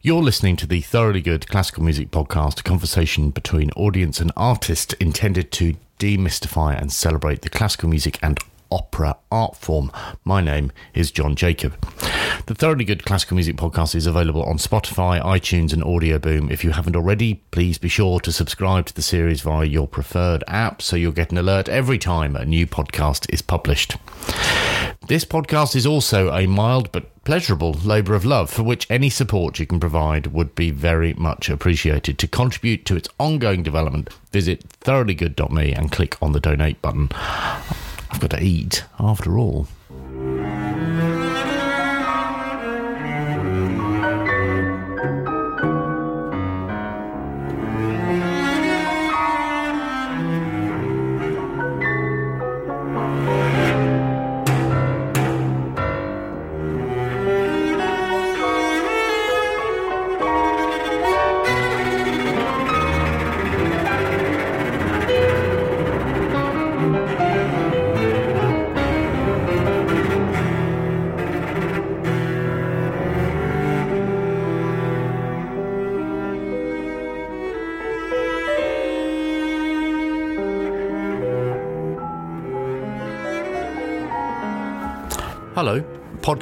You're listening to the Thoroughly Good Classical Music Podcast, a conversation between audience and artist intended to demystify and celebrate the classical music and opera art form. My name is John Jacob. The Thoroughly Good Classical Music Podcast is available on Spotify, iTunes, and Audio Boom. If you haven't already, please be sure to subscribe to the series via your preferred app so you'll get an alert every time a new podcast is published. This podcast is also a mild but pleasurable labour of love for which any support you can provide would be very much appreciated. To contribute to its ongoing development, visit thoroughlygood.me and click on the donate button. I've got to eat after all.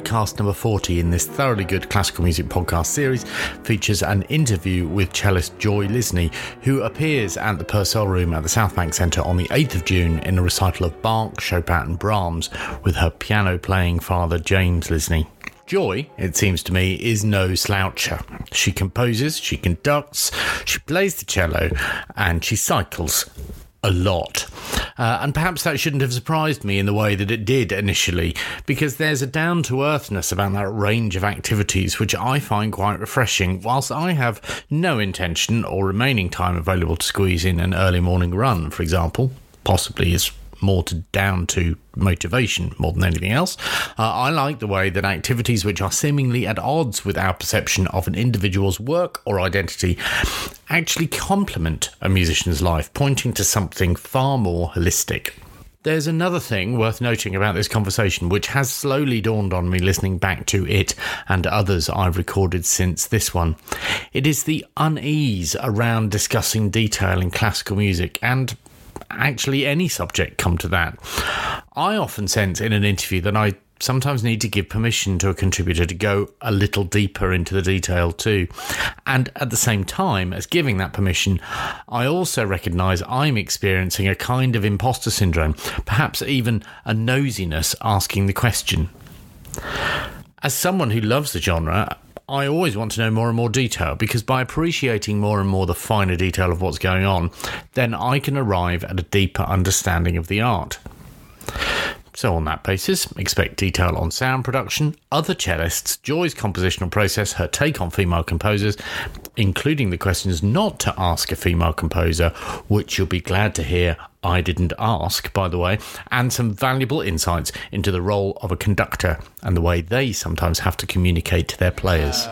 Podcast number 40 in this thoroughly good classical music podcast series features an interview with cellist Joy Lisney, who appears at the Purcell Room at the South Bank Centre on the 8th of June in a recital of Bach, Chopin, and Brahms with her piano playing father James Lisney. Joy, it seems to me, is no sloucher. She composes, she conducts, she plays the cello, and she cycles a lot. Uh, and perhaps that shouldn't have surprised me in the way that it did initially, because there's a down to earthness about that range of activities which I find quite refreshing, whilst I have no intention or remaining time available to squeeze in an early morning run, for example. Possibly is more to down to motivation more than anything else. Uh, I like the way that activities which are seemingly at odds with our perception of an individual's work or identity actually complement a musician's life, pointing to something far more holistic. There's another thing worth noting about this conversation, which has slowly dawned on me listening back to it and others I've recorded since this one. It is the unease around discussing detail in classical music and actually any subject come to that. I often sense in an interview that I sometimes need to give permission to a contributor to go a little deeper into the detail too. And at the same time as giving that permission, I also recognize I'm experiencing a kind of imposter syndrome, perhaps even a nosiness asking the question. As someone who loves the genre, I always want to know more and more detail because by appreciating more and more the finer detail of what's going on, then I can arrive at a deeper understanding of the art. So, on that basis, expect detail on sound production, other cellists, Joy's compositional process, her take on female composers, including the questions not to ask a female composer, which you'll be glad to hear I didn't ask, by the way, and some valuable insights into the role of a conductor and the way they sometimes have to communicate to their players.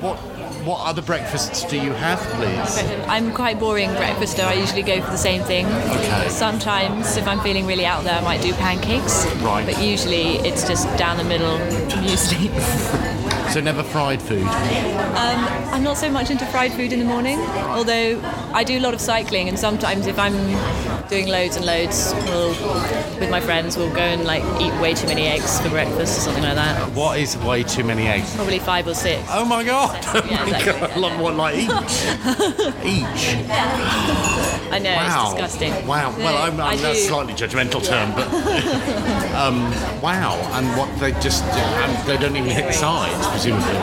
What what other breakfasts do you have, please? I'm quite boring breakfaster. I usually go for the same thing. Okay. Sometimes, if I'm feeling really out there, I might do pancakes. Right. But usually, it's just down the middle muesli. So never fried food. Um, I'm not so much into fried food in the morning, although I do a lot of cycling, and sometimes if I'm doing loads and loads, we'll, with my friends, we'll go and like eat way too many eggs for breakfast or something like that. What is way too many eggs? Probably five or six. Oh my god! Yeah, exactly. God, like, what, like each? each? I know Wow. it's disgusting. Wow. Well, I'm, I'm, that's a slightly judgmental term, but um, wow. And what they just and they don't even hit the presumably.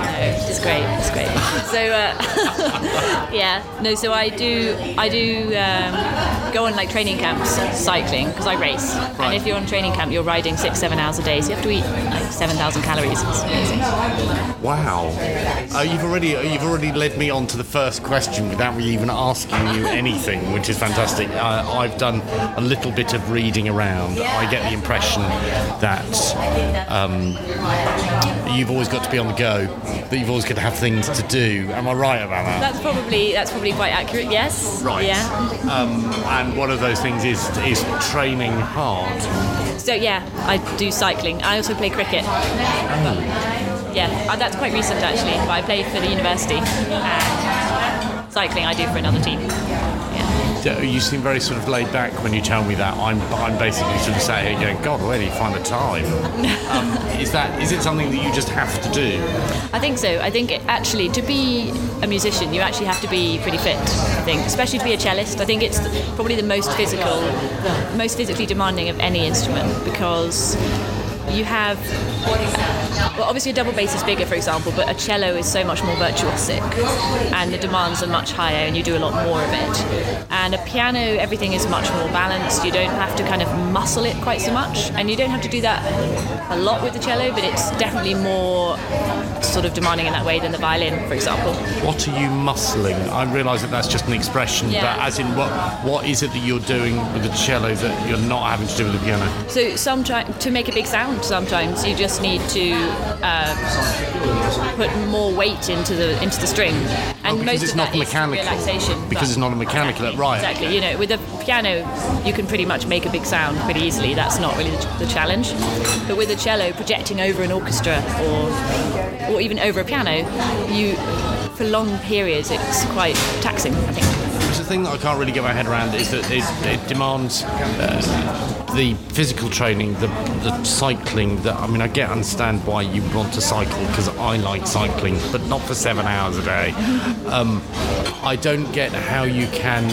It's great. It's great. So uh, yeah, no. So I do I do um, go on like training camps cycling because I race. Right. And if you're on training camp, you're riding six seven hours a day, so you have to eat like seven thousand calories. It's amazing. Wow. Uh, you've already you've already led me on to the first question without me even asking you anything, which is fantastic. Uh, I've done a little bit of reading around. I get the impression that um, you've always got to be on the go, that you've always got to have things to do. Am I right about that? That's probably that's probably quite accurate. Yes. Right. Yeah. Um, and one of those things is is training hard. So yeah, I do cycling. I also play cricket. Oh. yeah, uh, that's quite recent actually. But I play for the university, and cycling I do for another team. You seem very sort of laid back when you tell me that. I'm, I'm basically sort of sat here going, God, where do you find the time? um, is that is it something that you just have to do? I think so. I think it, actually to be a musician, you actually have to be pretty fit. I think, especially to be a cellist. I think it's probably the most physical, most physically demanding of any instrument because you have well obviously a double bass is bigger for example but a cello is so much more virtuosic and the demands are much higher and you do a lot more of it and a piano everything is much more balanced you don't have to kind of muscle it quite so much and you don't have to do that a lot with the cello but it's definitely more sort of demanding in that way than the violin for example What are you muscling? I realise that that's just an expression, Yeah. but as in what what is it that you're doing with the cello that you're not having to do with the piano? So sometimes to make a big sound, sometimes you just need to uh, put more weight into the into the string, and Oh, most it's of not that is mechanical. relaxation. Because it's not a mechanical, exactly, right. Exactly. You know, with a piano, you can pretty much make a big sound pretty easily. That's not really the, the challenge. But with a cello, projecting over an orchestra or or even over a piano, you for long periods, it's quite taxing. I think. It's the thing that I can't really get my head around is that it, it demands uh, the physical training, the, the cycling. That I mean, I get understand why you want to cycle because I like cycling, but not for seven hours a day. Um, I don't get how you can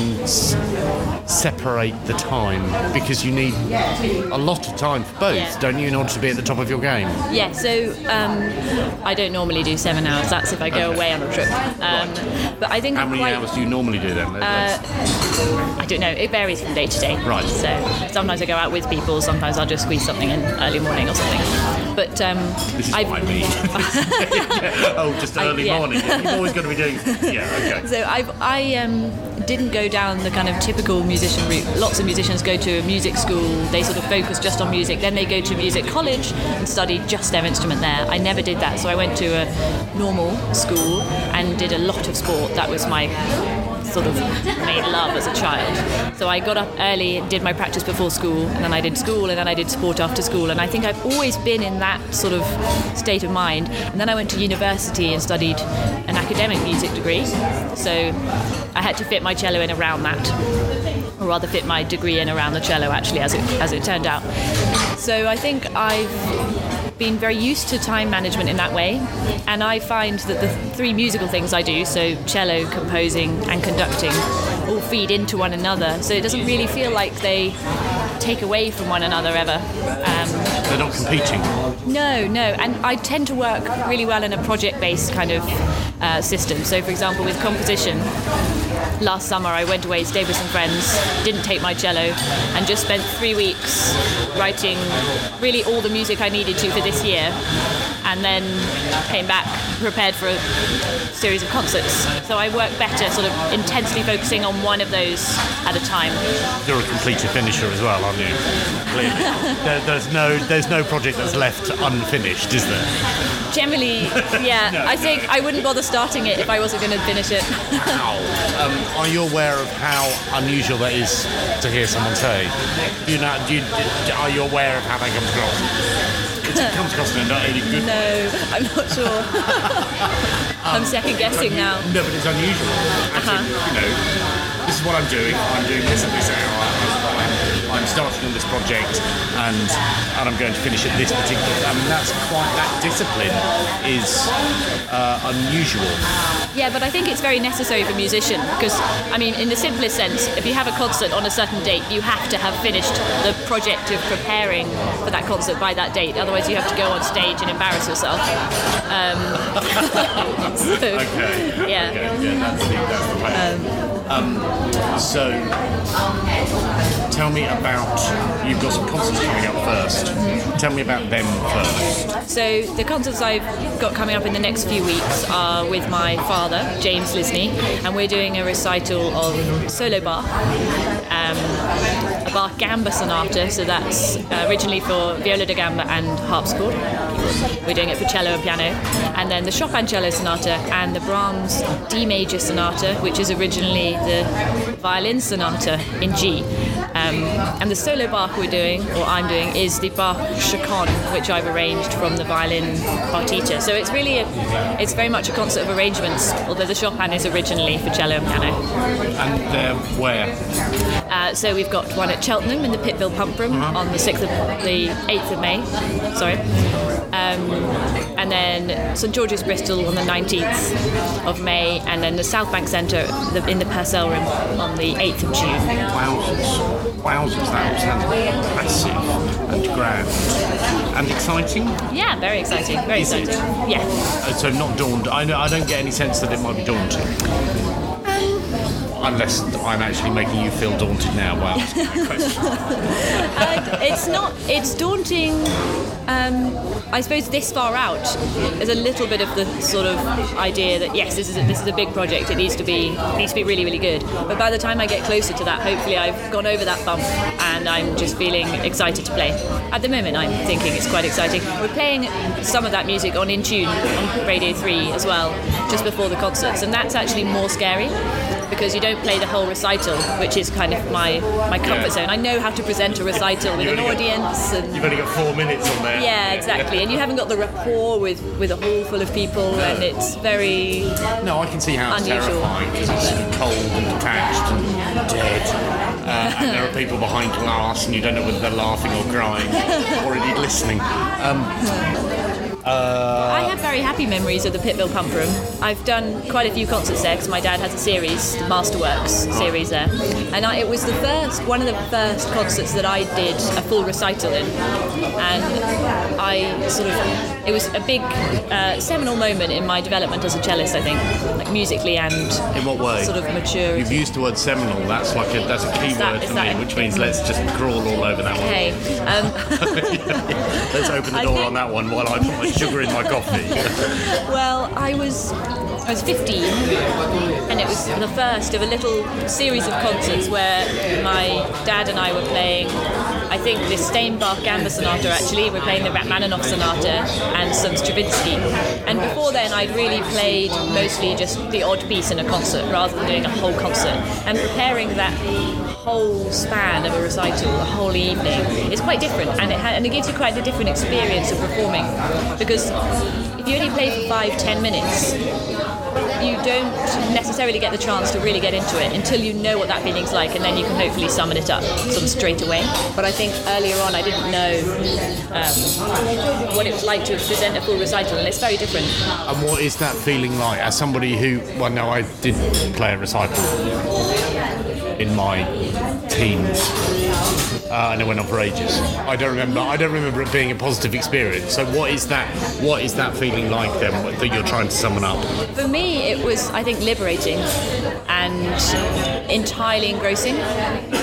separate the time because you need a lot of time for both, Yeah. don't you, in order to be at the top of your game? Yeah, so um, I don't normally do seven hours. That's if I go Okay. away on a trip. Um, But I think How I'm many quite, hours do you normally do then? I don't know. It varies from day to day. Right. So sometimes I go out with people. Sometimes I'll just squeeze something in early morning or something. But um, This is I've, what I mean. oh, just I- early yeah. morning. You've always got to be doing. Yeah, okay. So I've, I um, didn't go down the kind of typical musician route. Lots of musicians go to a music school, they sort of focus just on music, then they go to music college and study just their instrument there. I never did that, so I went to a normal school and did a lot of sport. That was my sort of made love as a child. So I got up early did my practice before school, and then I did school, and then I did sport after school. And I think I've always been in that sort of state of mind. And then I went to university and studied an academic music degree. So I had to fit my cello in around that, or rather fit my degree in around the cello, actually, as it as it turned out. So I think I've been very used to time management in that way, and I find that the three musical things I do, so cello, composing, and conducting, all feed into one another. So it doesn't really feel like they take away from one another ever. Um, They're not competing. no, no, and I tend to work really well in a project-based kind of uh, system. So, for example, with composition, last summer I went away, stayed with some friends, didn't take my cello, and just spent three weeks writing really all the music I needed to for this year, and then came back prepared for a series of concerts. So I work better, sort of intensely focusing on one of those at a time. You're a completer finisher as well, aren't you? Clearly. there, there's no there's no project that's left unfinished, is there? Generally, yeah, No, I think I wouldn't bother starting it if I wasn't going to finish it. Um, are you aware of how unusual that is to hear someone say? Do you know? Do you, are you aware of how that comes across? It comes across in a not really good. No, I'm not sure. I'm second guessing now. No, but it's unusual. As in, you know, this is what I'm doing. I'm doing this at this hour. I'm, starting on this project, and and I'm going to finish at this particular. I mean, that's quite that discipline is uh, unusual. Yeah, but I think it's very necessary for a musician because, I mean, in the simplest sense, if you have a concert on a certain date, you have to have finished the project of preparing for that concert by that date. Otherwise, you have to go on stage and embarrass yourself. Um, so, Okay. Yeah. Okay, yeah, that's the, that's the. Um, so, tell me about. You've got some concerts coming up 1st Tell me about them first. So the concerts I've got coming up in the next few weeks are with my father, James Lisney, and we're doing a recital of solo Bach, um, a Bach Gamba Sonata. So that's originally for viola da gamba and harpsichord. We're doing it for cello and piano, and then the Chopin Cello Sonata and the Brahms D Major Sonata, which is originally the violin sonata in G. Um, and the solo Bach we're doing, or I'm doing, is the Bach Chaconne, which I've arranged from the violin partita. So it's really, a, it's very much a concert of arrangements, although the Chopin is originally for cello and piano. And uh, where? Uh, so we've got one at Cheltenham in the Pittville Pump Room Uh-huh. on the sixth of the eighth of May. Sorry, um, and then St George's Bristol on the nineteenth of May, and then the South Bank Centre in the Purcell Room on the eighth of June. Wowzers. Wowzers, that sounds massive and grand. And exciting? Yeah, very exciting. Very Is it? exciting. Yeah. Uh, So not daunting. I, know, I don't get any sense that it might be daunting. Unless I'm actually making you feel daunted now question. Uh, it's not. It's daunting. Um, I suppose this far out, is a little bit of the sort of idea that yes, this is a, this is a big project. It needs to be needs to be really really good. But by the time I get closer to that, hopefully I've gone over that bump and I'm just feeling excited to play. At the moment, I'm thinking it's quite exciting. We're playing some of that music on In Tune on Radio Three as well, just before the concerts, and that's actually more scary because you don't play the whole recital, which is kind of my my comfort Yeah. zone. I know how to present a recital with an only get- audience and You've only got four minutes on there. yeah, exactly. And you haven't got the rapport with, with a hall full of people, and it's very No, I can see how it's Unusual. terrifying because it's sort of cold and detached and dead. Uh, and there are people behind glass and you don't know whether they're laughing or crying or indeed listening. Um, I have very happy memories of the Pittville Pump Room. I've done quite a few concerts there because my dad has a series, the Masterworks series there, and I, it was the first, one of the first concerts that I did a full recital in, and I sort of, it was a big uh, seminal moment in my development as a cellist, I think, like musically and in what way? sort of maturity. You've used the word seminal. That's like a that's a key Is that- word is for me, a- which means let's just crawl all over that one. Okay. Um, Let's open the door think- on that one while I put my sugar in my coffee. Well, I was I was 15, and it was the first of a little series of concerts where my dad and I were playing. I think the Steinbach Gamba Sonata. Actually, we're playing the Rachmaninoff Sonata and some Stravinsky. And before then, I'd really played mostly just the odd piece in a concert rather than doing a whole concert. And preparing that whole span of a recital, a whole evening, is quite different, and it ha- and it gives you quite a different experience of performing because if you only play for five, ten minutes, you don't necessarily get the chance to really get into it until you know what that feeling's like, and then you can hopefully summon it up sort of straight away. But I think earlier on I didn't know um, what it was like to present a full recital, and it's very different. And what is that feeling like as somebody who, well, no, I did play a recital in my teens, uh, and it went on for ages. I don't remember. I don't remember it being a positive experience. So, what is that? What is that feeling like then that you're trying to summon up? For me, it was, I think, liberating and entirely engrossing.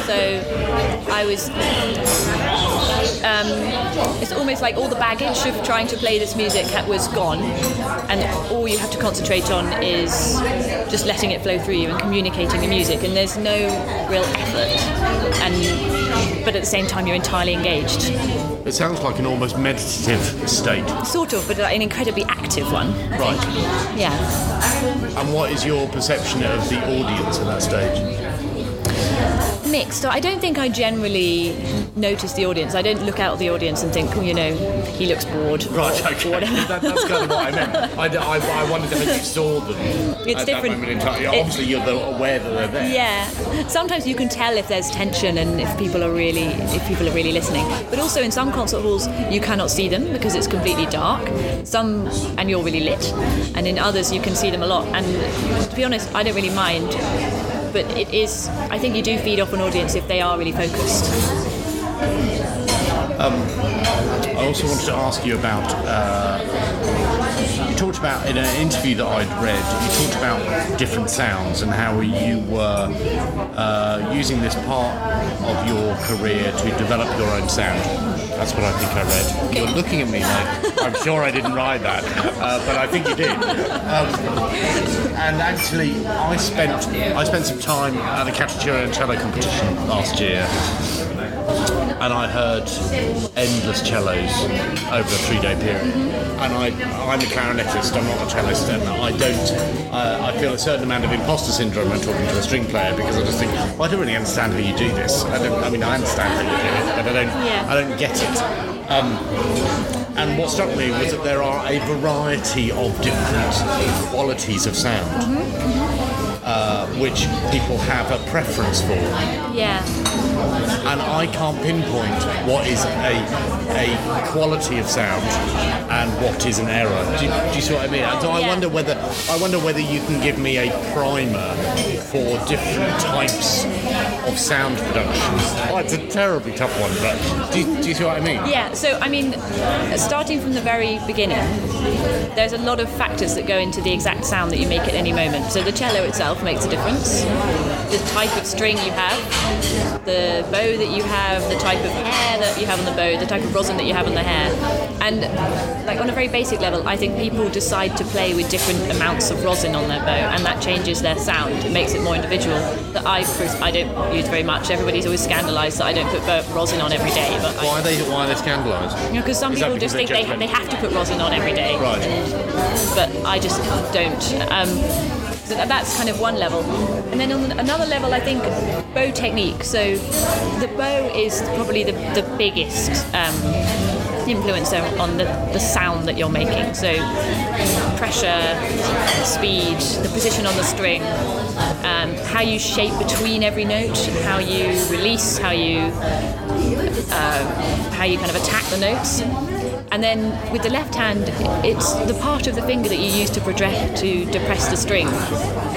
So I was. Um, it's almost like all the baggage of trying to play this music was gone, and all you have to concentrate on is just letting it flow through you and communicating the music. And there's no real effort, and but at the same time, you're entirely engaged. It sounds like an almost meditative state. Sort of, but an incredibly active one. Right. Yeah. And what is your perception of the audience at that stage? Mixed. I don't think I generally notice the audience. I don't look out at the audience and think, oh, you know, he looks bored. Right, okay. That, that's kind of what I meant. I, I, I wondered how you saw them It's at different. that moment in time. Obviously, you're aware that they're there. Yeah, sometimes you can tell if there's tension and if people are really if people are really listening. But also in some concert halls you cannot see them because it's completely dark. Some and you're really lit, and in others you can see them a lot. And to be honest, I don't really mind. But it is, I think you do feed off an audience if they are really focused. I also wanted to ask you about. Uh, you talked about in an interview that I'd read. You talked about different sounds and how you were uh, using this part of your career to develop your own sound. That's what I think I read. You're looking at me like I'm sure I didn't write that, uh, but I think you did. Um, and actually, I spent I spent some time at the Cacciatore and Cello competition last year and I heard endless cellos over a three-day period. And I, I'm a clarinetist. I'm not a cellist, and I don't. Uh, I feel a certain amount of imposter syndrome when talking to a string player because I just think, well, I don't really understand how you do this. I don't. I mean, I understand how you do it, but I don't. Yeah. I don't get it. Um, and what struck me was that there are a variety of different qualities of sound. Uh, which people have a preference for Yeah. and I can't pinpoint what is a, a quality of sound and what is an error. Do you, do you see what I mean? So I Yeah. wonder whether I wonder whether you can give me a primer for different types of sound production. Oh, it's a terribly tough one, but do you, do you see what I mean? Yeah, so I mean, starting from the very beginning, there's a lot of factors that go into the exact sound that you make at any moment. So the cello itself makes a difference, the type of string you have, the bow that you have, the type of hair that you have on the bow, the type of rosin that you have on the hair. And like on a very basic level, I think people decide to play with different amounts of rosin on their bow, and that changes their sound. It makes it more individual. That I, I don't use very much. Everybody's always scandalised that I don't put rosin on every day, but I, Why are they why are they scandalised? you know, because some Is people because just think they, they have to put rosin on every day. Right. But I just don't. Um, so that's kind of one level. And then on another level, I think bow technique. So the bow is probably the, the biggest um, influence on on the, the sound that you're making. So pressure, speed, the position on the string, um, how you shape between every note, how you release, how you how you kind of attack the notes. And then with the left hand, it's the part of the finger that you use to project to depress the string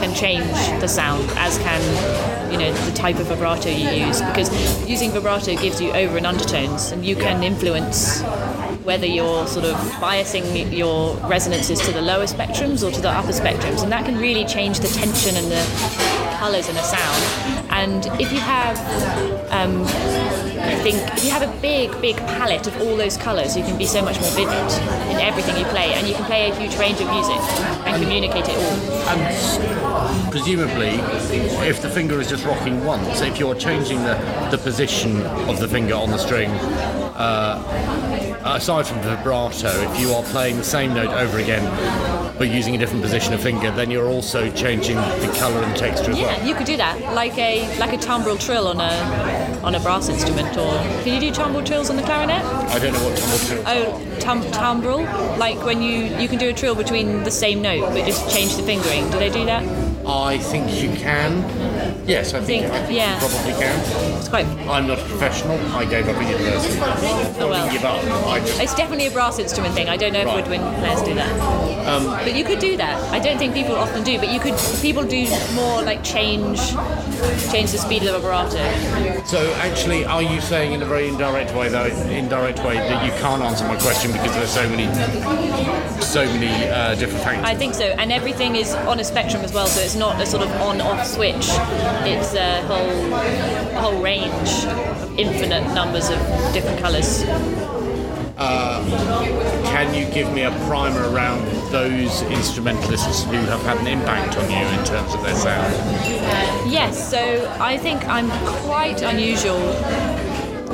can change the sound, as can you know the type of vibrato you use. Because using vibrato gives you over and undertones, and you can influence whether you're sort of biasing your resonances to the lower spectrums or to the upper spectrums, and that can really change the tension and the colours in a sound. And if you have um, I think if you have a big, big palette of all those colours, you can be so much more vivid in everything you play, and you can play a huge range of music and communicate it all. And presumably, if the finger is just rocking once, if you're changing the, the position of the finger on the string, uh, aside from vibrato, if you are playing the same note over again but using a different position of finger, then you're also changing the colour and texture as Yeah, well. you could do that, like a like a timbral trill on a on a brass instrument, or can you do timbral trills on the clarinet? I don't know what tumble trill. Oh, tum- timbral, like when you you can do a trill between the same note, but just change the fingering. Do they do that? I think you can. Yes, I think, Think- I think yeah. you probably can. It's quite. I'm not a professional. I gave up at university. Oh well. Give up. I just It's definitely a brass instrument thing. I don't know if Right. woodwind players do that. but you could do that. I don't think people often do, but you could. People do more like change, change the speed of the vibrato. So actually, are you saying in a very indirect way, though, indirect way, that you can't answer my question because there's so many, so many uh, different factors? I think so, and everything is on a spectrum as well. So it's not a sort of on-off switch. It's a whole, a whole range of infinite numbers of different colours. Uh, can you give me a primer around those instrumentalists who have had an impact on you in terms of their sound? Uh, yes, so I think I'm quite unusual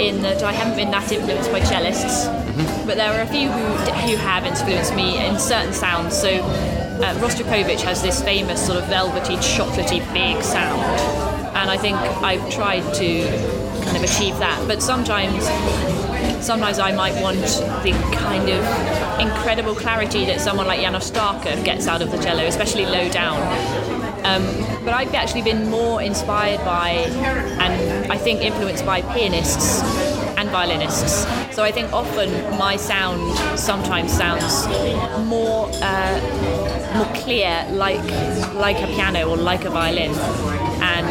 in that I haven't been that influenced by cellists, mm-hmm. but there are a few who, who have influenced me in certain sounds. So uh, Rostropovich has this famous sort of velvety, chocolatey, big sound, and I think I've tried to kind of achieve that. But sometimes, sometimes I might want the kind of incredible clarity that someone like Janos Starker gets out of the cello, especially low down. Um, but I've actually been more inspired by and I think influenced by pianists violinists. So I think often my sound sometimes sounds more uh, more clear, like like a piano or like a violin. And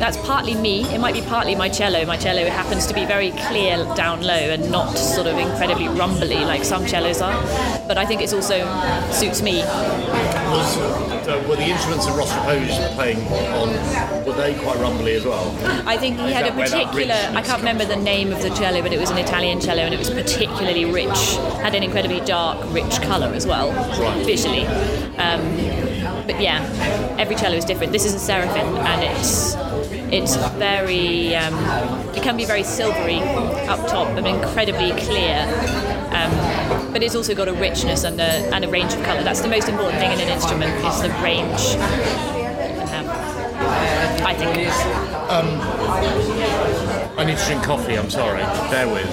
that's partly me. It might be partly my cello. My cello happens to be very clear down low and not sort of incredibly rumbly like some cellos are. But I think it also suits me. Was uh, were the instruments that Rostropovich was playing on were they quite rumbly as well? I think he had a that where that particular. I can't remember the name of the cello, but it was an Italian cello, and it was particularly rich. Had an incredibly dark, rich colour as well, Right. visually. Um, but yeah, every cello is different. This is a Serafin, and it's it's very. Um, it can be very silvery up top and incredibly clear. Um, but it's also got a richness and a, and a range of colour. That's the most important thing in an instrument is the range. Um, I think. I need to drink coffee. I'm sorry. Bear with.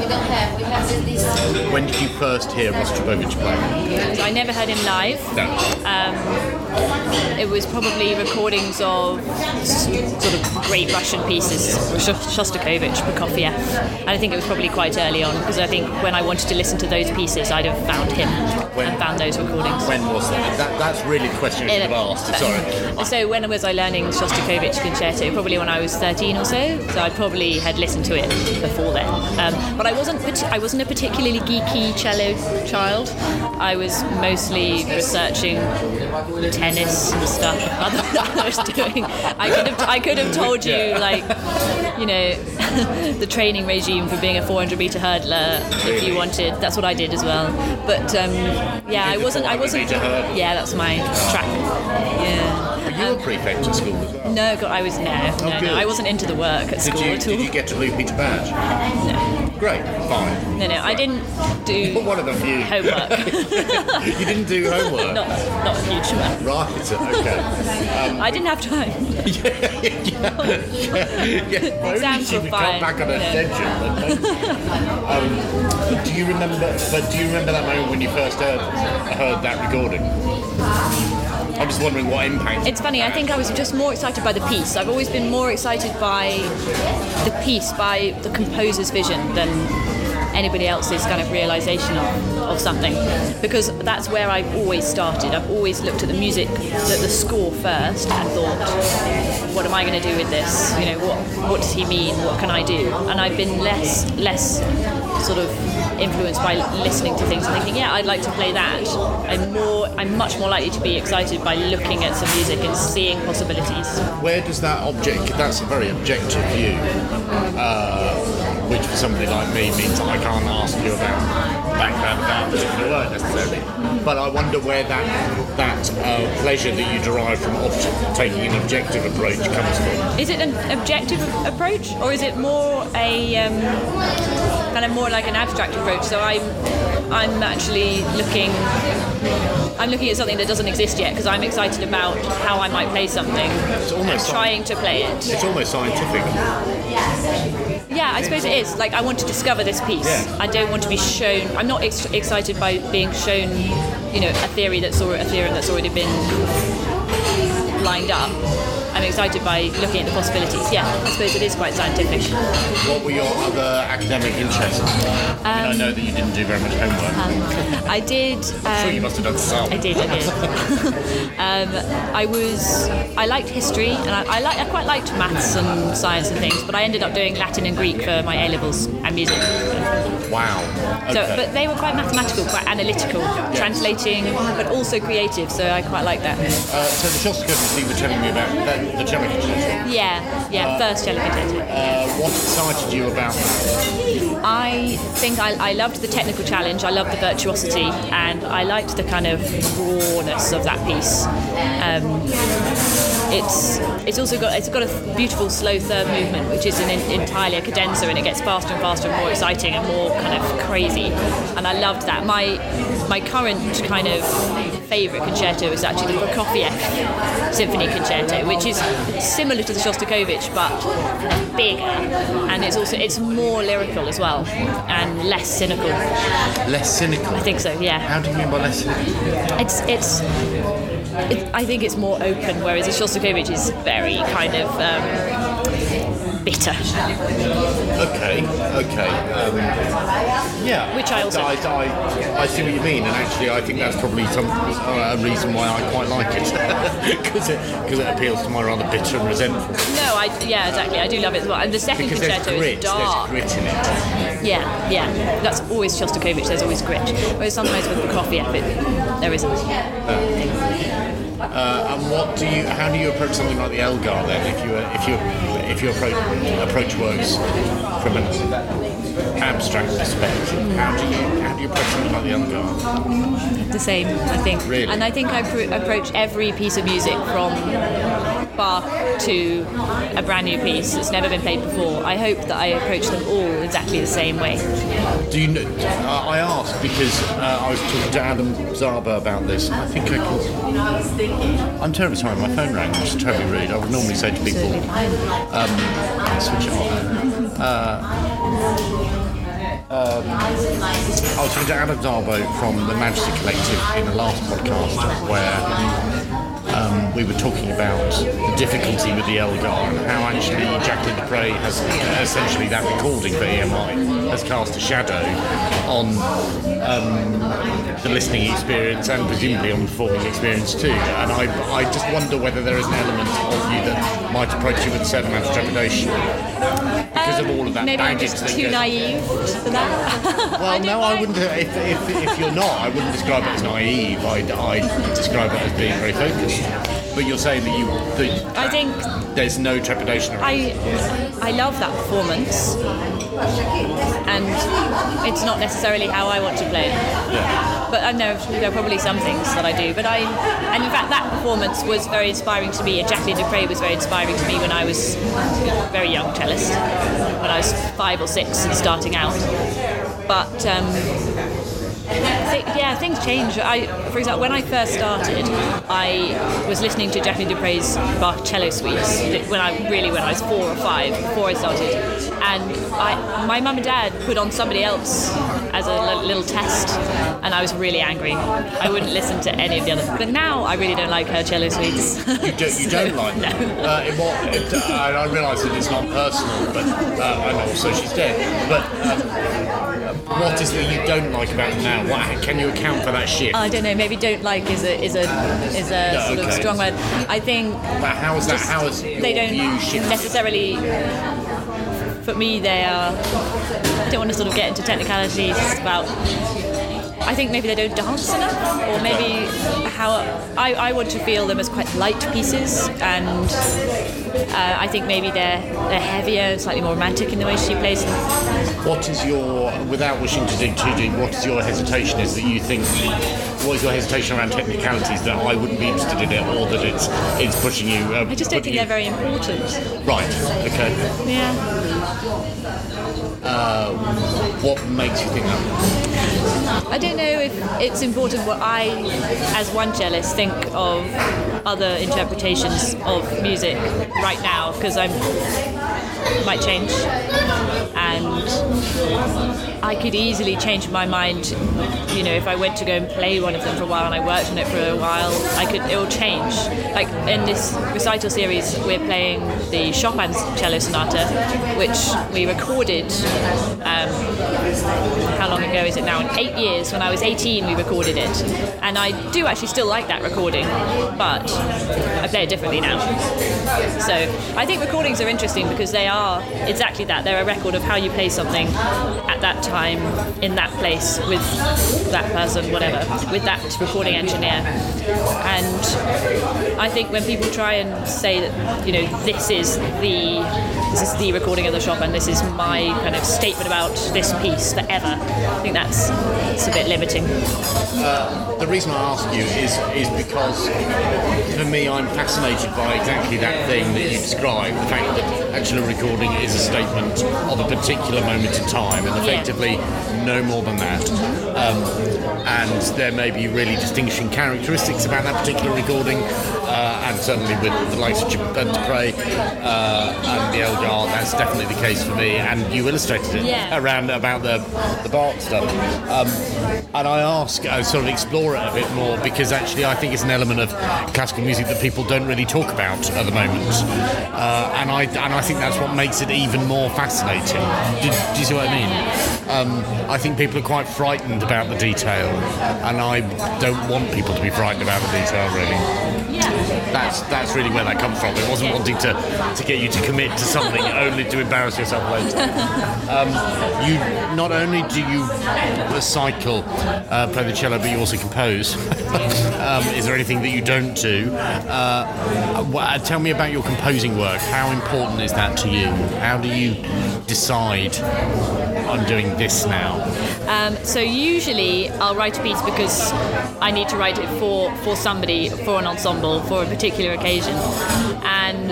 We don't have. We have this. this When did you first hear Rostropovich play? I never heard him live. It was probably recordings of sort of great Russian pieces, Shostakovich, Prokofiev. And I think it was probably quite early on because I think when I wanted to listen to those pieces, I'd have found him When? and found those recordings. When was that? that that's really the question I should have asked. Sorry. So when was I learning Shostakovich concerto? Probably when I was 13 or so. So I probably had listened to it before then. Um, but I wasn't. I wasn't a particularly geeky cello child. I was mostly researching tennis and stuff. Other than I was doing. I could have. I could have told you like, you know, the training regime for being a 400 meter hurdler if you wanted. That's what I did as well. But um, yeah, I wasn't. I 400 wasn't. Yeah, that's my track. Yeah. Were you a prefect at school as well? No, God, I was no, no, good. no. I wasn't into the work at Did school you, at all. did you get to Blue Peter Badge? No, Great, fine. no, no. I didn't do One of the few. homework. you didn't do homework? not, not a huge amount. Right, okay. I didn't have time. yeah, well, Exams were fine, Come back on you a know. schedule. um, do you remember? But do you remember that moment when you first heard heard that recording? I'm just wondering what impact. It's funny. I think I was just more excited by the piece. I've always been more excited by the piece, by the composer's vision than anybody else's kind of realization of, of something because that's where I've always started. I've always looked at the music, at the score first and thought, what am I going to do with this? You know, what what does he mean? What can I do? And I've been less less sort of influenced by listening to things and thinking, yeah, I'd like to play that. I'm more, I'm much more likely to be excited by looking at some music and seeing possibilities. Where does that object? That's a very objective view, uh, for somebody like me means I can't ask you about background of that particular work necessarily. But I wonder where that that uh, pleasure that you derive from obje- taking an objective approach comes from. Is it an objective approach, or is it more a um, kind of more like an abstract approach? So I'm, I'm actually looking, I'm looking at something that doesn't exist yet because I'm excited about how I might play something It's almost trying to play it. It's almost scientific. Yeah, I suppose it is. Like I want to discover this piece. Yeah. I don't want to be shown. I'm not ex- excited by being shown, you know, a theory that's already a theorem that's already been lined up. I'm excited by looking at the possibilities. Yeah, I suppose it is quite scientific. What were your other academic interests? I, mean, I know that you didn't do very much homework. I did. I'm sure you Um, must have done some. I did. I did. um, I was. I liked history, and I, I, like, I quite liked maths and science and things. But I ended up doing Latin and Greek for my A levels and music. Wow. So, Okay. but they were quite mathematical, quite analytical, translating, but also creative. So I quite like that. uh, so the Shostakovich you were telling me about the, the cello concerto. Yeah, yeah. First cello concerto. Uh, what excited you about that? I think I, I loved the technical challenge. I loved the virtuosity, and I liked the kind of rawness of that piece. Um, it's it's also got it's got a beautiful slow third movement, which is an, entirely a cadenza, and it gets faster and faster and more exciting and more kind of crazy. And I loved that. My my current kind of favourite concerto is actually the Prokofiev Symphony Concerto, which is similar to the Shostakovich but bigger, and it's also it's more lyrical as well and less cynical. Less cynical. I think so. Yeah. How do you mean by less cynical? It's it's. I think it's more open, whereas Shostakovich is very kind of um, bitter. Okay, okay. Um, Yeah, which I also I, I, I see what you mean, and actually, I think that's probably some uh, a reason why I quite like it because it because it appeals to my rather bitter and resentful. no, I yeah, exactly. I do love it as well. And the second Because there's concerto grit, is dark. there's grit in it. Yeah, yeah. That's always Shostakovich. There's always grit. Whereas sometimes with the Prokofiev, it, there isn't. Uh, and what do you? How do you approach something like the Elgar then? If you if you if you approach approach works from an abstract perspective, how do you how do you approach something like the Elgar? the same, I think. Really? And I think I pr- approach every piece of music from Bach to a brand new piece that's never been played before. I hope that I approach them all exactly the same way. Do you? Know, uh, I asked because uh, I was talking to Adam Zaba about this. I think I can. I'm terribly sorry. My phone rang, which is terribly rude. I would normally say to people, um, switch it off. Uh, um, I was talking to Adam Darbo from the Majesty Collective in the last podcast where um, we were talking about the difficulty with the Elgar and how actually Jacqueline du Pré has essentially that recording for EMI has cast a shadow on um, the listening experience and presumably on the performing experience too. And I, I just wonder whether there is an element of you that might approach you with a certain amount of trepidation because of all of that Um, Maybe I'm just too naive for that. well, I no, I wouldn't. If, if, if you're not, I wouldn't describe it as naive. I'd, I'd describe it as being very focused. But you're saying that you. That I think there's no trepidation around. I I love that performance, and it's not necessarily how I want to play. Yeah. But I know there are probably some things that I do. But I, and in fact, that performance was very inspiring to me. And Jacqueline du Pré was very inspiring to me when I was a very young cellist, when I was five or six and starting out. But um, yeah, things change. I, for example, when I first started, I was listening to Jacqueline du Pré's Bach cello suites when I really when I was four or five before I started, and I, my mum and dad put on somebody else as a little test, and I was really angry. I wouldn't listen to any of the others. But now I really don't like her cello suites. You don't, you don't like no. it. Uh, what, it, uh, I realise that it's not personal, but uh, and also she's dead. But um, what is it that you don't like about them now? What, can you account for that shift? I don't know. Maybe don't like is a is a is a Yeah, sort of strong word. I think but how is that? How is they don't necessarily. For me, they are. I don't want to sort of get into technicalities about. I think maybe they don't dance enough, or maybe how I, I want to feel them as quite light pieces, and uh, I think maybe they're they're heavier, slightly more romantic in the way she plays them. What is your, without wishing to dig too deep, what is your hesitation? Is that you think, what is your hesitation around technicalities that I wouldn't be interested in it, or that it's it's pushing you? Uh, I just don't think they're very important. Right. Okay. Yeah. Uh, what makes you think that? I don't know if it's important what I, as one cellist, think of other interpretations of music right now because I'm might change, and I could easily change my mind. You know, if I went to go and play one of them for a while and I worked on it for a while, I could. It will change. Like in this recital series, we're playing the Chopin cello sonata, which we recorded. Um, how long ago is it now? In eight years, when I was 18, we recorded it. And I do actually still like that recording, but I play it differently now. So I think recordings are interesting because they are exactly that. They're a record of how you play something at that time, in that place, with that person, whatever, with that recording engineer. And I think when people try and say that, you know, this is the this is the recording of the shop and this is my kind of statement about this piece forever, I think that's it's a bit limiting. Uh, the reason I ask you is is because for me, I'm fascinated by exactly that thing that you described. The fact that actually a recording is a statement of a particular moment in time, and effectively no more than that. Um, and there may be really distinguishing characteristics about that particular recording, uh, and certainly with the likes of du Pré uh, and the Elgar, that's definitely the case for me. And you illustrated it Yeah. around about the the Bach stuff. Um, and I ask, I sort of explore it a bit more because actually I think it's an element of classical music that people don't really talk about at the moment, uh, and I and I think that's what makes it even more fascinating. Do, do you see what I mean? Um, I think people are quite frightened about the detail, and I don't want people to be frightened about the detail. Really, Yeah. that's that's really where that comes from. It wasn't wanting to to get you to commit to something only to embarrass yourself later. Um, you not only do you cycle, uh, play the cello, but you also compose. um, is there anything that you don't do? Uh, tell me about your composing work. How important is that to you? How do you decide I'm doing this now? Um, so usually I'll write a piece because I need to write it for, for somebody, for an ensemble, for a particular occasion. And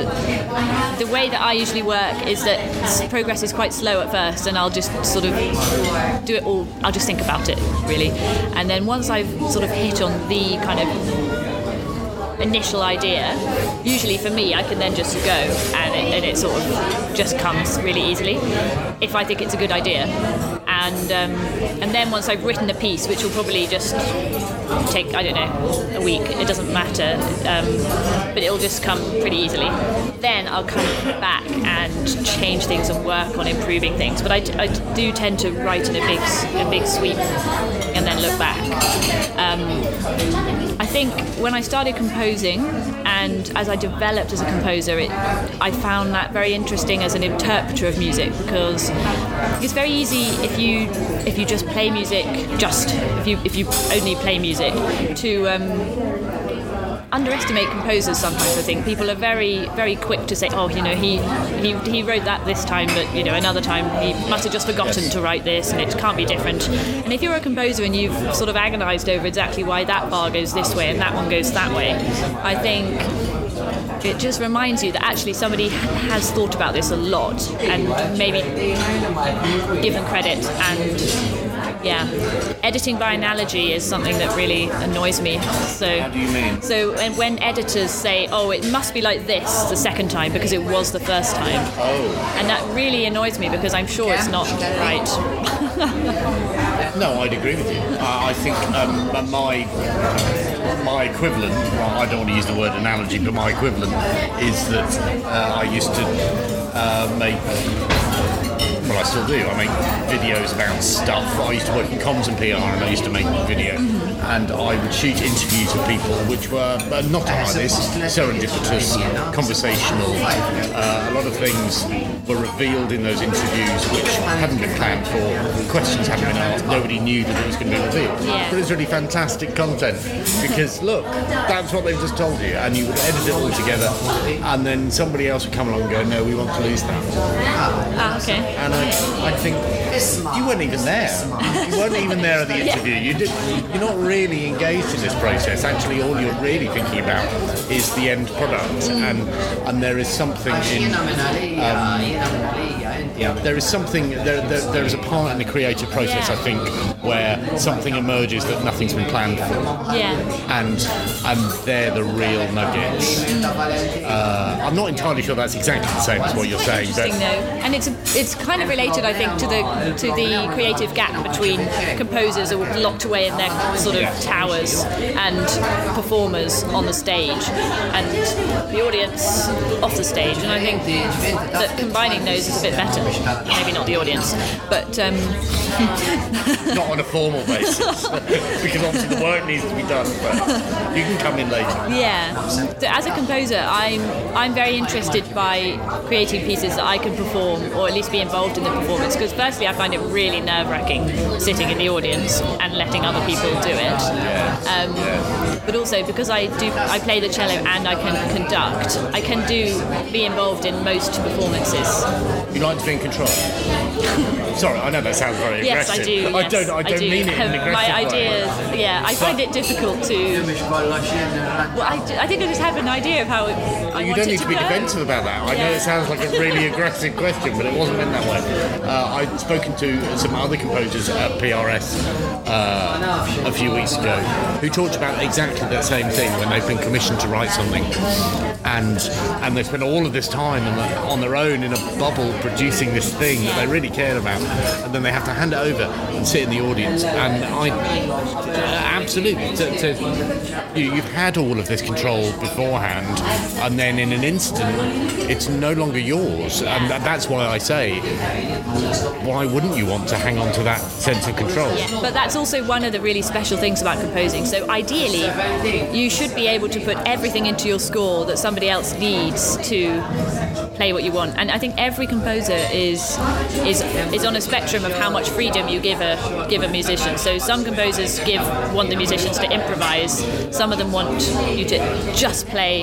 the way that I usually work is that progress is quite slow at first, and I'll just sort of do it all. I'll just think about it really, and then once I've sort of hit on the kind of initial idea, usually for me, I can then just go and it, and it sort of just comes really easily if I think it's a good idea. And um, and then once I've written a piece, which will probably just take I don't know a week, it doesn't matter, um, but it'll just come pretty easily. Then I'll come back and change things and work on improving things. But I, I do tend to write in a big a big sweep and then back. I think when I started composing and as I developed as a composer, it, I found that very interesting as an interpreter of music because it's very easy if you if you just play music, just if you if you only play music, to um, underestimate composers sometimes I think. People are very very quick to say oh you know he he, he wrote that this time but you know another time he must have just forgotten to write this and it can't be different. And if you're a composer and you've sort of agonized over exactly why that bar goes this way and that one goes that way I think it just reminds you that actually somebody has thought about this a lot and maybe given credit and yeah editing by analogy is something that really annoys me so How do you mean? so when, when editors say oh it must be like this the second time because it was the first time Oh. and that really annoys me because i'm sure it's not right No, I'd agree with you. I, I think um, my my equivalent, well, I don't want to use the word analogy, but my equivalent is that uh, I used to uh, make. Well, I still do. I make videos about stuff. I used to work in comms and PR, and I used to make video. And I would shoot interviews with people, which were uh, not this, serendipitous, conversational. Uh, a lot of things were revealed in those interviews which hadn't been planned for. Questions hadn't been asked. Nobody knew that it was going to be revealed. Yeah. But it's really fantastic content because look, that's what they've just told you, and you would edit it all together, and then somebody else would come along and go, "No, we want to lose that." ah, okay And I, I think you weren't even there. You weren't even there at the interview. You did. You're not really engaged in this process. Actually, all you're really thinking about is the end product, mm. and and there is something in there is something there, there, there is a part in the creative process I think where something emerges that nothing's been planned for. Yeah. And and they're the real nuggets. Uh, I'm not entirely sure that's exactly the same as what you're saying but interesting though, and it's it's kind of related, I think, to the to the creative gap between composers who are locked away in their sort of towers and performers on the stage and the audience off the stage. And I think that combining those is a bit better. Maybe not the audience, but um, not on a formal basis because obviously the work needs to be done but you can come in later Yeah. So as a composer, I'm I'm very interested by creating pieces that I can perform or at least be involved in the performance. Because firstly, I find it really nerve-wracking sitting in the audience and letting other people do it. Um, but also because I do I play the cello and I can conduct, I can do be involved in most performances. you like to be in control sorry I know that sounds very Yes, I aggressive do. I yes, don't I don't do. mean it in an aggressive My way. ideas, yeah, I find it difficult to. Well, I, I think I just have an idea of how it, I You don't need to be defensive about that. I know it sounds like a really aggressive question, but it wasn't in that way. Uh, I'd spoken to some other composers at PRS uh, a few weeks ago who talked about exactly that same thing when they've been commissioned to write something, and and they spent all of this time on, the, on their own in a bubble producing this thing that they really cared about, and then they have to hand it over and sit in the audience. And I absolutely, to, to, you, you've had all of this control beforehand, and then in an instant, it's no longer yours. And that, that's why I say, why wouldn't you want to hang on to that sense of control? But that's also one of the really special things about composing. So ideally, you should be able to put everything into your score that somebody else needs to play what you want. And I think every composer is is is on a spectrum of how much freedom you give a give a musician. So some composers give want the musicians to improvise. Some of them want you to just play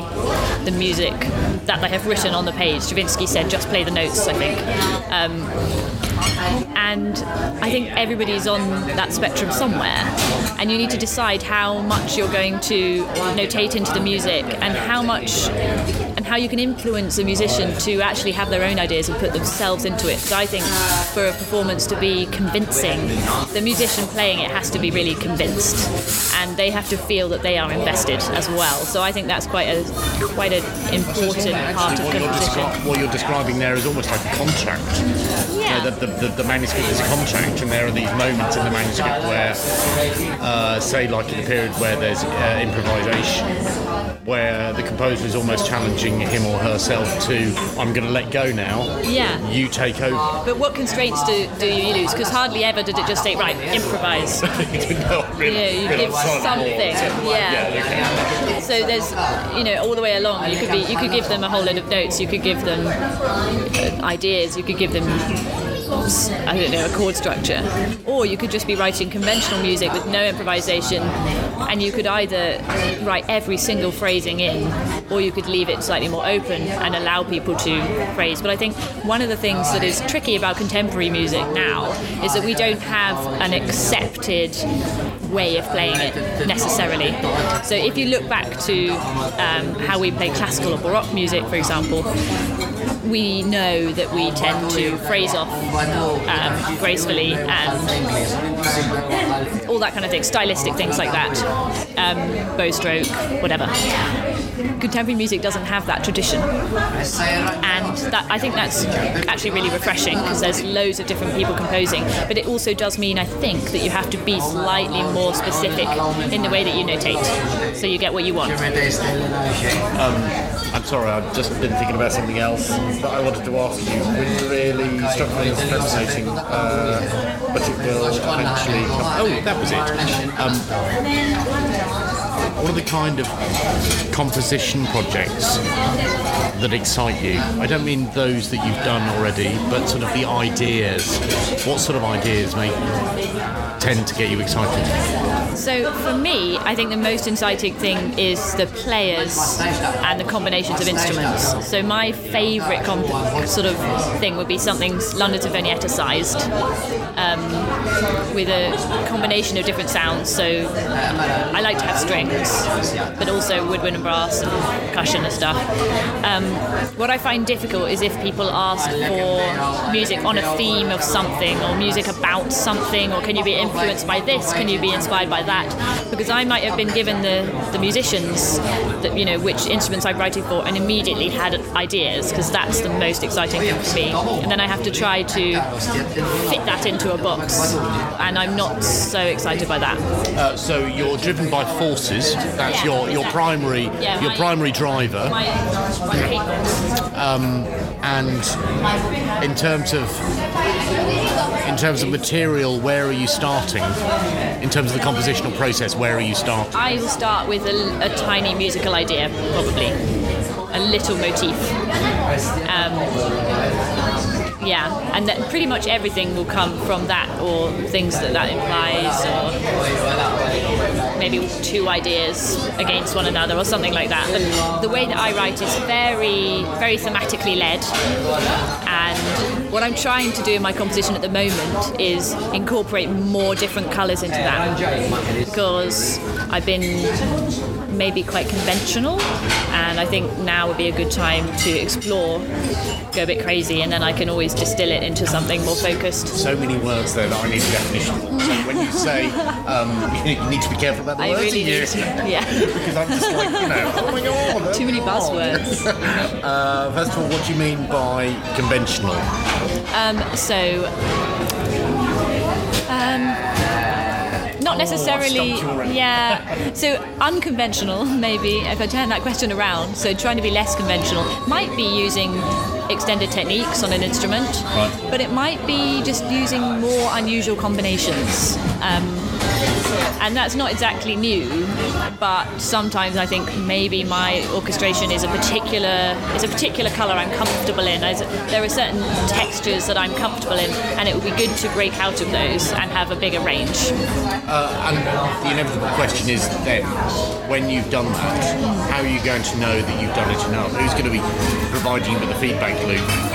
the music that they have written on the page. Stravinsky said, "Just play the notes." I think. Um, and I think everybody's on that spectrum somewhere, and you need to decide how much you're going to notate into the music and how much and how you can influence a musician to actually have their own ideas and put themselves into it. Because I think for a performance to be convincing, the musician playing it has to be really convinced, and they have to feel that they are invested as well. So I think that's quite a quite an important part of what you're, composition. descri- what you're describing there is almost like a contract. Yeah. The, the, the, the manuscript is a contract, and there are these moments in the manuscript where, uh, say, like in a period where there's uh, improvisation, where the composer is almost challenging him or herself to, I'm going to let go now. Yeah. You take over. But what constraints do, do you use? Because hardly ever did it just say, right, improvise. Not really- Yeah, you really give something. boards. Yeah. okay. So there's, you know, all the way along. You could be, you could give them a whole load of notes. You could give them uh, ideas. You could give them, I don't know, a chord structure. Or you could just be writing conventional music with no improvisation, and you could either write every single phrasing in, or you could leave it slightly more open and allow people to phrase. But I think one of the things that is tricky about contemporary music now is that we don't have an accepted way of playing it necessarily. So if you look back to um, how we play classical or baroque music, for example, we know that we tend to phrase off um, gracefully and all that kind of thing, stylistic things like that, um, bow stroke, whatever. Contemporary music doesn't have that tradition, and that I think that's actually really refreshing because there's loads of different people composing. But it also does mean, I think, that you have to be slightly more specific in the way that you notate, so you get what you want. I'm sorry, I've just been thinking about something else that I wanted to ask you. Which really struck me as fascinating, uh, but it will eventually come. Oh, that was it. Um, what are the kind of composition projects that excite you? I don't mean those that you've done already, but sort of the ideas. What sort of ideas make tend to get you excited? So for me, I think the most exciting thing is the players and the combinations of instruments. So my favourite comp- sort of thing would be something London Sinfonietta sized, um, with a combination of different sounds. So I like to have strings, but also woodwind and brass and percussion and stuff. Um, what I find difficult is if people ask for music on a theme of something or music about something, or can you be influenced by this? Can you be inspired by that? Because I might have been given the, the musicians, that, you know, which instruments I'm writing for, and immediately had ideas, because that's the most exciting thing for me. And then I have to try to fit that into a box, and I'm not so excited by that. Uh, so you're driven by forces. That's Yeah, your your exactly. primary Yeah, your my- primary driver. My, my cadence. And in terms of in terms of material, where are you starting? In terms of the compositional process, where are you starting? I will start with a, a tiny musical idea, probably a little motif. Um, yeah, and that pretty much everything will come from that, or things that that implies, or maybe two ideas against one another, or something like that. But the way that I write is very, very thematically led, and what I'm trying to do in my composition at the moment is incorporate more different colours into that because I've been maybe quite conventional and I think now would be a good time to explore, go a bit crazy and then I can always distill it into something more focused. So many words there that I need a definition. for. So when you say um, you need to be careful about the I words really you use, yeah. because I'm just like you know, oh my god, Too many buzzwords. Uh, first of all, what do you mean by conventional? So, um, not necessarily, stumped you already. yeah. So unconventional, maybe if I turn that question around. So trying to be less conventional might be using extended techniques on an instrument, Right. but it might be just using more unusual combinations. Um, and that's not exactly new, but sometimes I think maybe my orchestration is a particular is a particular color I'm comfortable in. There are certain textures that I'm comfortable in, and it would be good to break out of those and have a bigger range. Uh, and the inevitable question is then, when you've done that, how are you going to know that you've done it enough? Who's going to be providing you with a feedback loop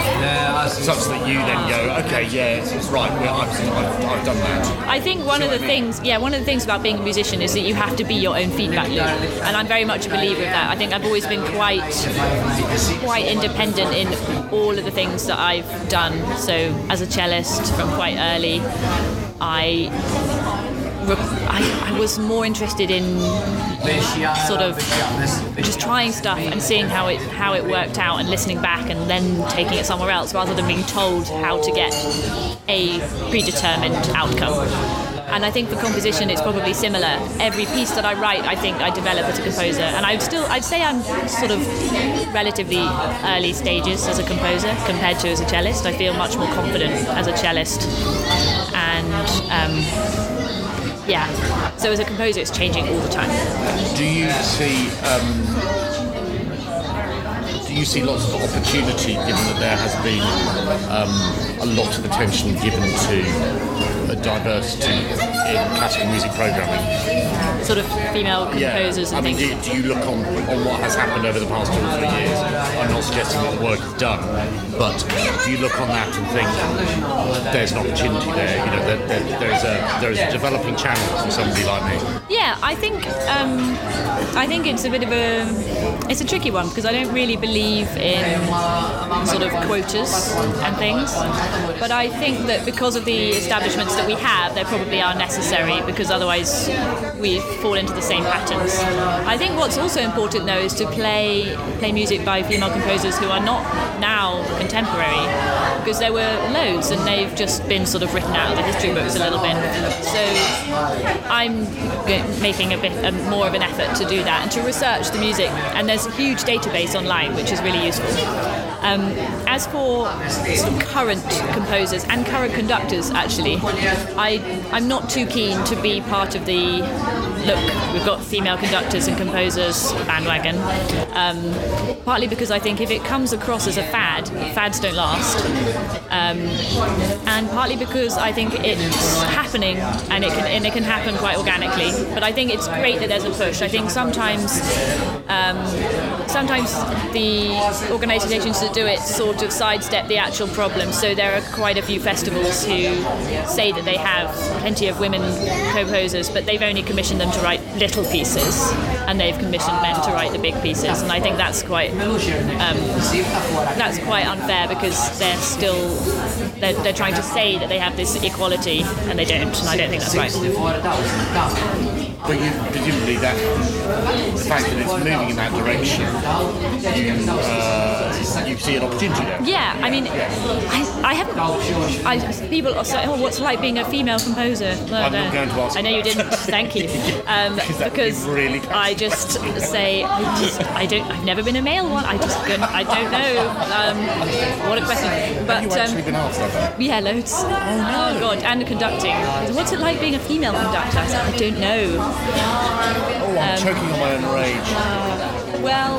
such that you then go, okay, yeah, right, well, I've, I've, I've done that. I think one See of the I mean? things, yeah, one of the things about being a musician is that you have to be your own feedback loop, and I'm very much a believer of that. I think I've always been quite, quite independent in all of the things that I've done. So as a cellist from quite early, I. I, I was more interested in sort of just trying stuff and seeing how it how it worked out and listening back and then taking it somewhere else rather than being told how to get a predetermined outcome. And I think for composition it's probably similar. Every piece that I write, I think I develop as a composer, and I'd still I'd say I'm sort of relatively early stages as a composer compared to as a cellist. I feel much more confident as a cellist, and um, yeah. So as a composer, it's changing all the time. Do you see um, do you see lots of opportunity given that there has been um, a lot of attention given to a diversity in classical music programming? Sort of female composers I and mean, things. do, do you look on, on what has happened over the past two or three years? I'm not suggesting that the work is done, but do you look on that and think there's an opportunity there? You know, there, there, there's a there's a developing channel for somebody like me. Yeah, I think um, I think it's a bit of a it's a tricky one because I don't really believe in sort of quotas and things. But I think that because of the establishments that we have, they probably are necessary because otherwise we fall into the same patterns. I think what's also important though is to play play music by female composers who are not now contemporary because there were loads and they've just been sort of written out of the history books a little bit. So I'm making a bit a, more of an effort to do that and to research the music. And there's a huge database online, which is really useful. Um, as for sort of current composers and current conductors, actually, I I'm not too keen to be part of the look. We've got female conductors and composers bandwagon. Um, partly because I think if it comes across as a fad, fads don't last. Um, and partly because I think it's happening and it can and it can happen quite organically. But I think it's great that there's a push. I think sometimes um, sometimes the organisations that do it sort of sidestep the actual problem. So there are quite a few festivals who say that they have plenty of women composers, but they've only commissioned them to write little pieces, and they've commissioned men to write the big pieces. And I think that's quite um, that's quite unfair because they're still they're, they're trying to say that they have this equality, and they don't. And I don't think that's right. But you, presumably that the fact that it's moving in that direction, you uh, you see an opportunity there. Yeah, I mean, I, I haven't. I, people are saying, "Oh, what's it like being a female composer?" No, I'm no. not going to ask I know you didn't. Thank you. Um, Because be really I just say, I just, I don't. I've never been a male one. I just, I don't know. Um, what a question. But um, been asked that? yeah, loads. Oh, no. god, and conducting. What's it like being a female conductor? I said, I don't know. Oh, I'm choking on my own rage. Well,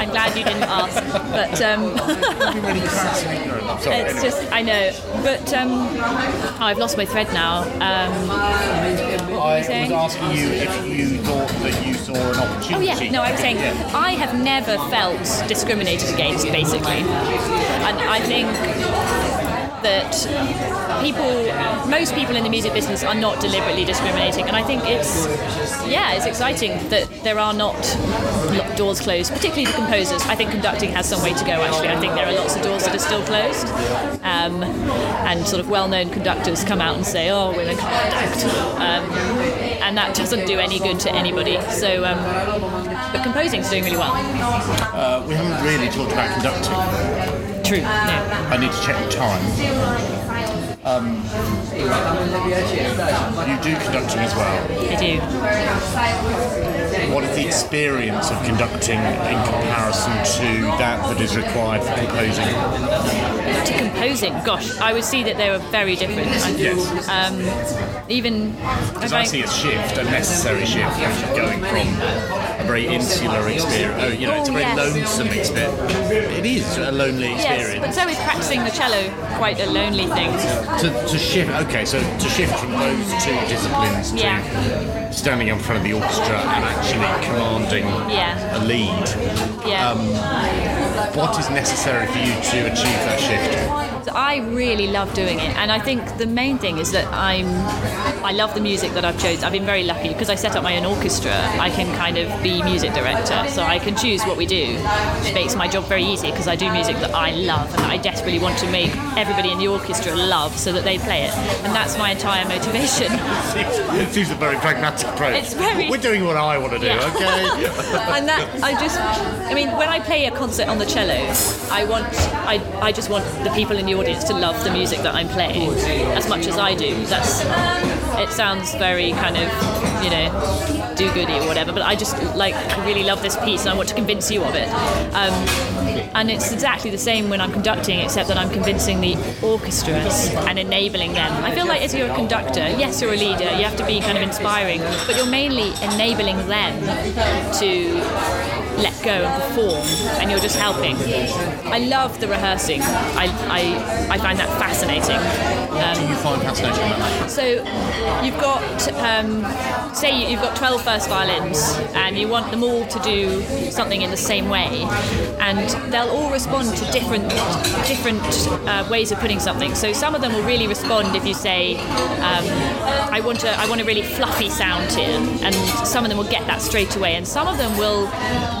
I'm glad you didn't ask, but. Um, I'm really crassly ignorant. I'm sorry. It's just, I know, but um, oh, I've lost my thread now. Um, I was asking you if you thought that you saw an opportunity. oh yeah, no, I was saying Yeah. I have never felt discriminated against, basically, and I think that people, most people in the music business are not deliberately discriminating, and I think it's, yeah, it's exciting that there are not doors closed, particularly the composers. I think conducting has some way to go. Actually, I think there are lots of doors that are still closed, um, and sort of well-known conductors come out and say, "Oh, women can't conduct," um, and that doesn't do any good to anybody. So, um, but composing's doing really well. Uh, we haven't really talked about conducting. True. No. I need to check the time. Um, you do conducting as well. I do. What is the experience of conducting in comparison to that that is required for composing? To composing, gosh, I would see that they were very different. Yes. Um, even Because I see a shift, a necessary shift, going from a very insular experience. Oh, you know, it's a Oh, very yes. lonesome experience. It is a lonely yes, but so is practicing the cello quite a lonely thing. To, to shift, okay, so to shift from those two disciplines to Yeah. standing in front of the orchestra and actually commanding Yeah. a lead. Yeah. Um, What is necessary for you to achieve that shift? So I really love doing it, and I think the main thing is that I'm I love the music that I've chosen. I've been very lucky because I set up my own orchestra. I can kind of be music director, so I can choose what we do, which makes my job very easy because I do music that I love and that I desperately want to make everybody in the orchestra love, so that they play it, and that's my entire motivation. It seems a very pragmatic approach. It's very- We're doing what I want to do, Yeah. okay? and that I just I mean when I play a concert on the cello I want I, I just want the people in the audience to love the music that I'm playing as much as I do. That's it sounds very kind of you know do goody or whatever but I just like really love this piece and I want to convince you of it. Um, and it's exactly the same when I'm conducting except that I'm convincing the orchestras and enabling them. I feel like as you're a conductor yes you're a leader you have to be kind of inspiring but you're mainly enabling them to let go and perform and you're just helping I love the rehearsing I, I, I find that fascinating What do you find fascinating about that? so you've got, um, say you've got 12 first violins and you want them all to do something in the same way and they'll all respond to different different uh, ways of putting something. So some of them will really respond if you say, um, I want a, I want a really fluffy sound here and some of them will get that straight away and some of them will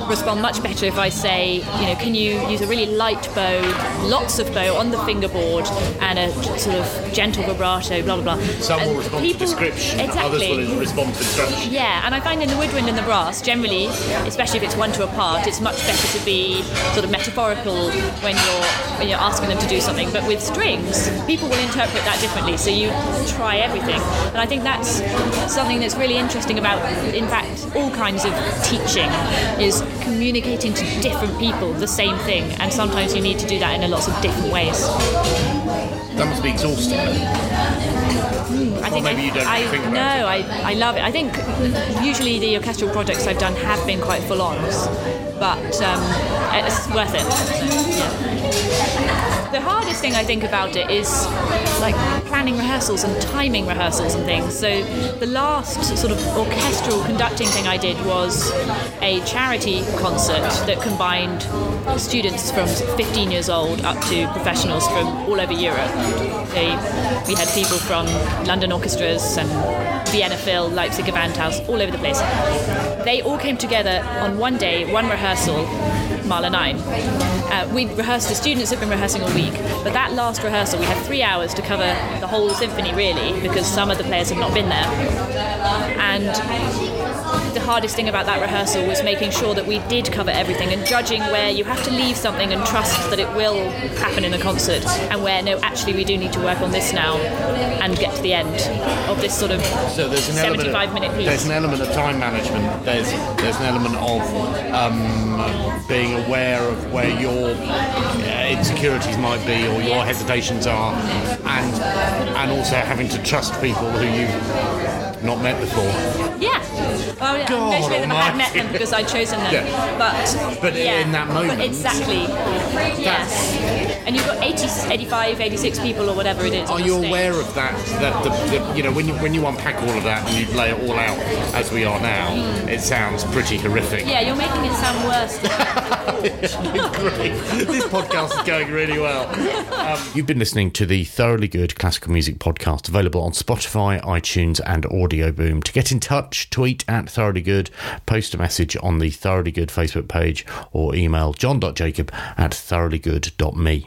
respond much better if I say, you know, can you use a really light bow, lots of bow on the fingerboard and a sort of gentle vibrato, blah blah blah. Some will respond people- to description, Exactly. others will respond to instruction. Yeah, and I find in the woodwind and the brass, generally, especially if it's one to a part, it's much better to be sort of metaphorical when you're when you're asking them to do something. But with strings, people will interpret that differently. So you try everything, and I think that's something that's really interesting about, in fact, all kinds of teaching is communicating to different people the same thing, and sometimes you need to do that in a lots of different ways. That must be exhausting. I think maybe I, you don't I, think about no, I, I love it. I think usually the orchestral projects I've done have been quite full on, but um, it's worth it. So, yeah. The hardest thing I think about it is like planning rehearsals and timing rehearsals and things. So the last sort of orchestral conducting thing I did was a charity concert that combined students from 15 years old up to professionals from all over Europe. They, we had people from London orchestras and Vienna Phil, Leipzig Gewandhaus, all over the place. They all came together on one day, one rehearsal, Mahler 9. Uh, we rehearsed, the students have been rehearsing all week, but that last rehearsal we had three hours to cover the whole symphony really, because some of the players have not been there. And the hardest thing about that rehearsal was making sure that we did cover everything and judging where you have to leave something and trust that it will happen in a concert and where no actually we do need to work on this now and get to the end of this sort of So there's an element 75 of, minute piece. There's an element of time management. There's there's an element of um, being aware of where your uh, insecurities might be or your hesitations are, and and also having to trust people who you've not met before. Yeah. Well, yeah, God most of them I had met them because I'd chosen them. Yeah. But But yeah. in that moment- But exactly. Yes. And you've got 80, 85, 86 people or whatever it is. Are you aware of that? That the, the you know when you when you unpack all of that and you lay it all out as we are now, hmm. it sounds pretty horrific. Yeah, you're making it sound worse. This podcast is going really well. Um, You've been listening to the Thoroughly Good Classical Music Podcast, available on Spotify, iTunes, and Audio Boom. To get in touch, tweet at Thoroughly Good, post a message on the Thoroughly Good Facebook page, or email john.jacob at thoroughlygood.me.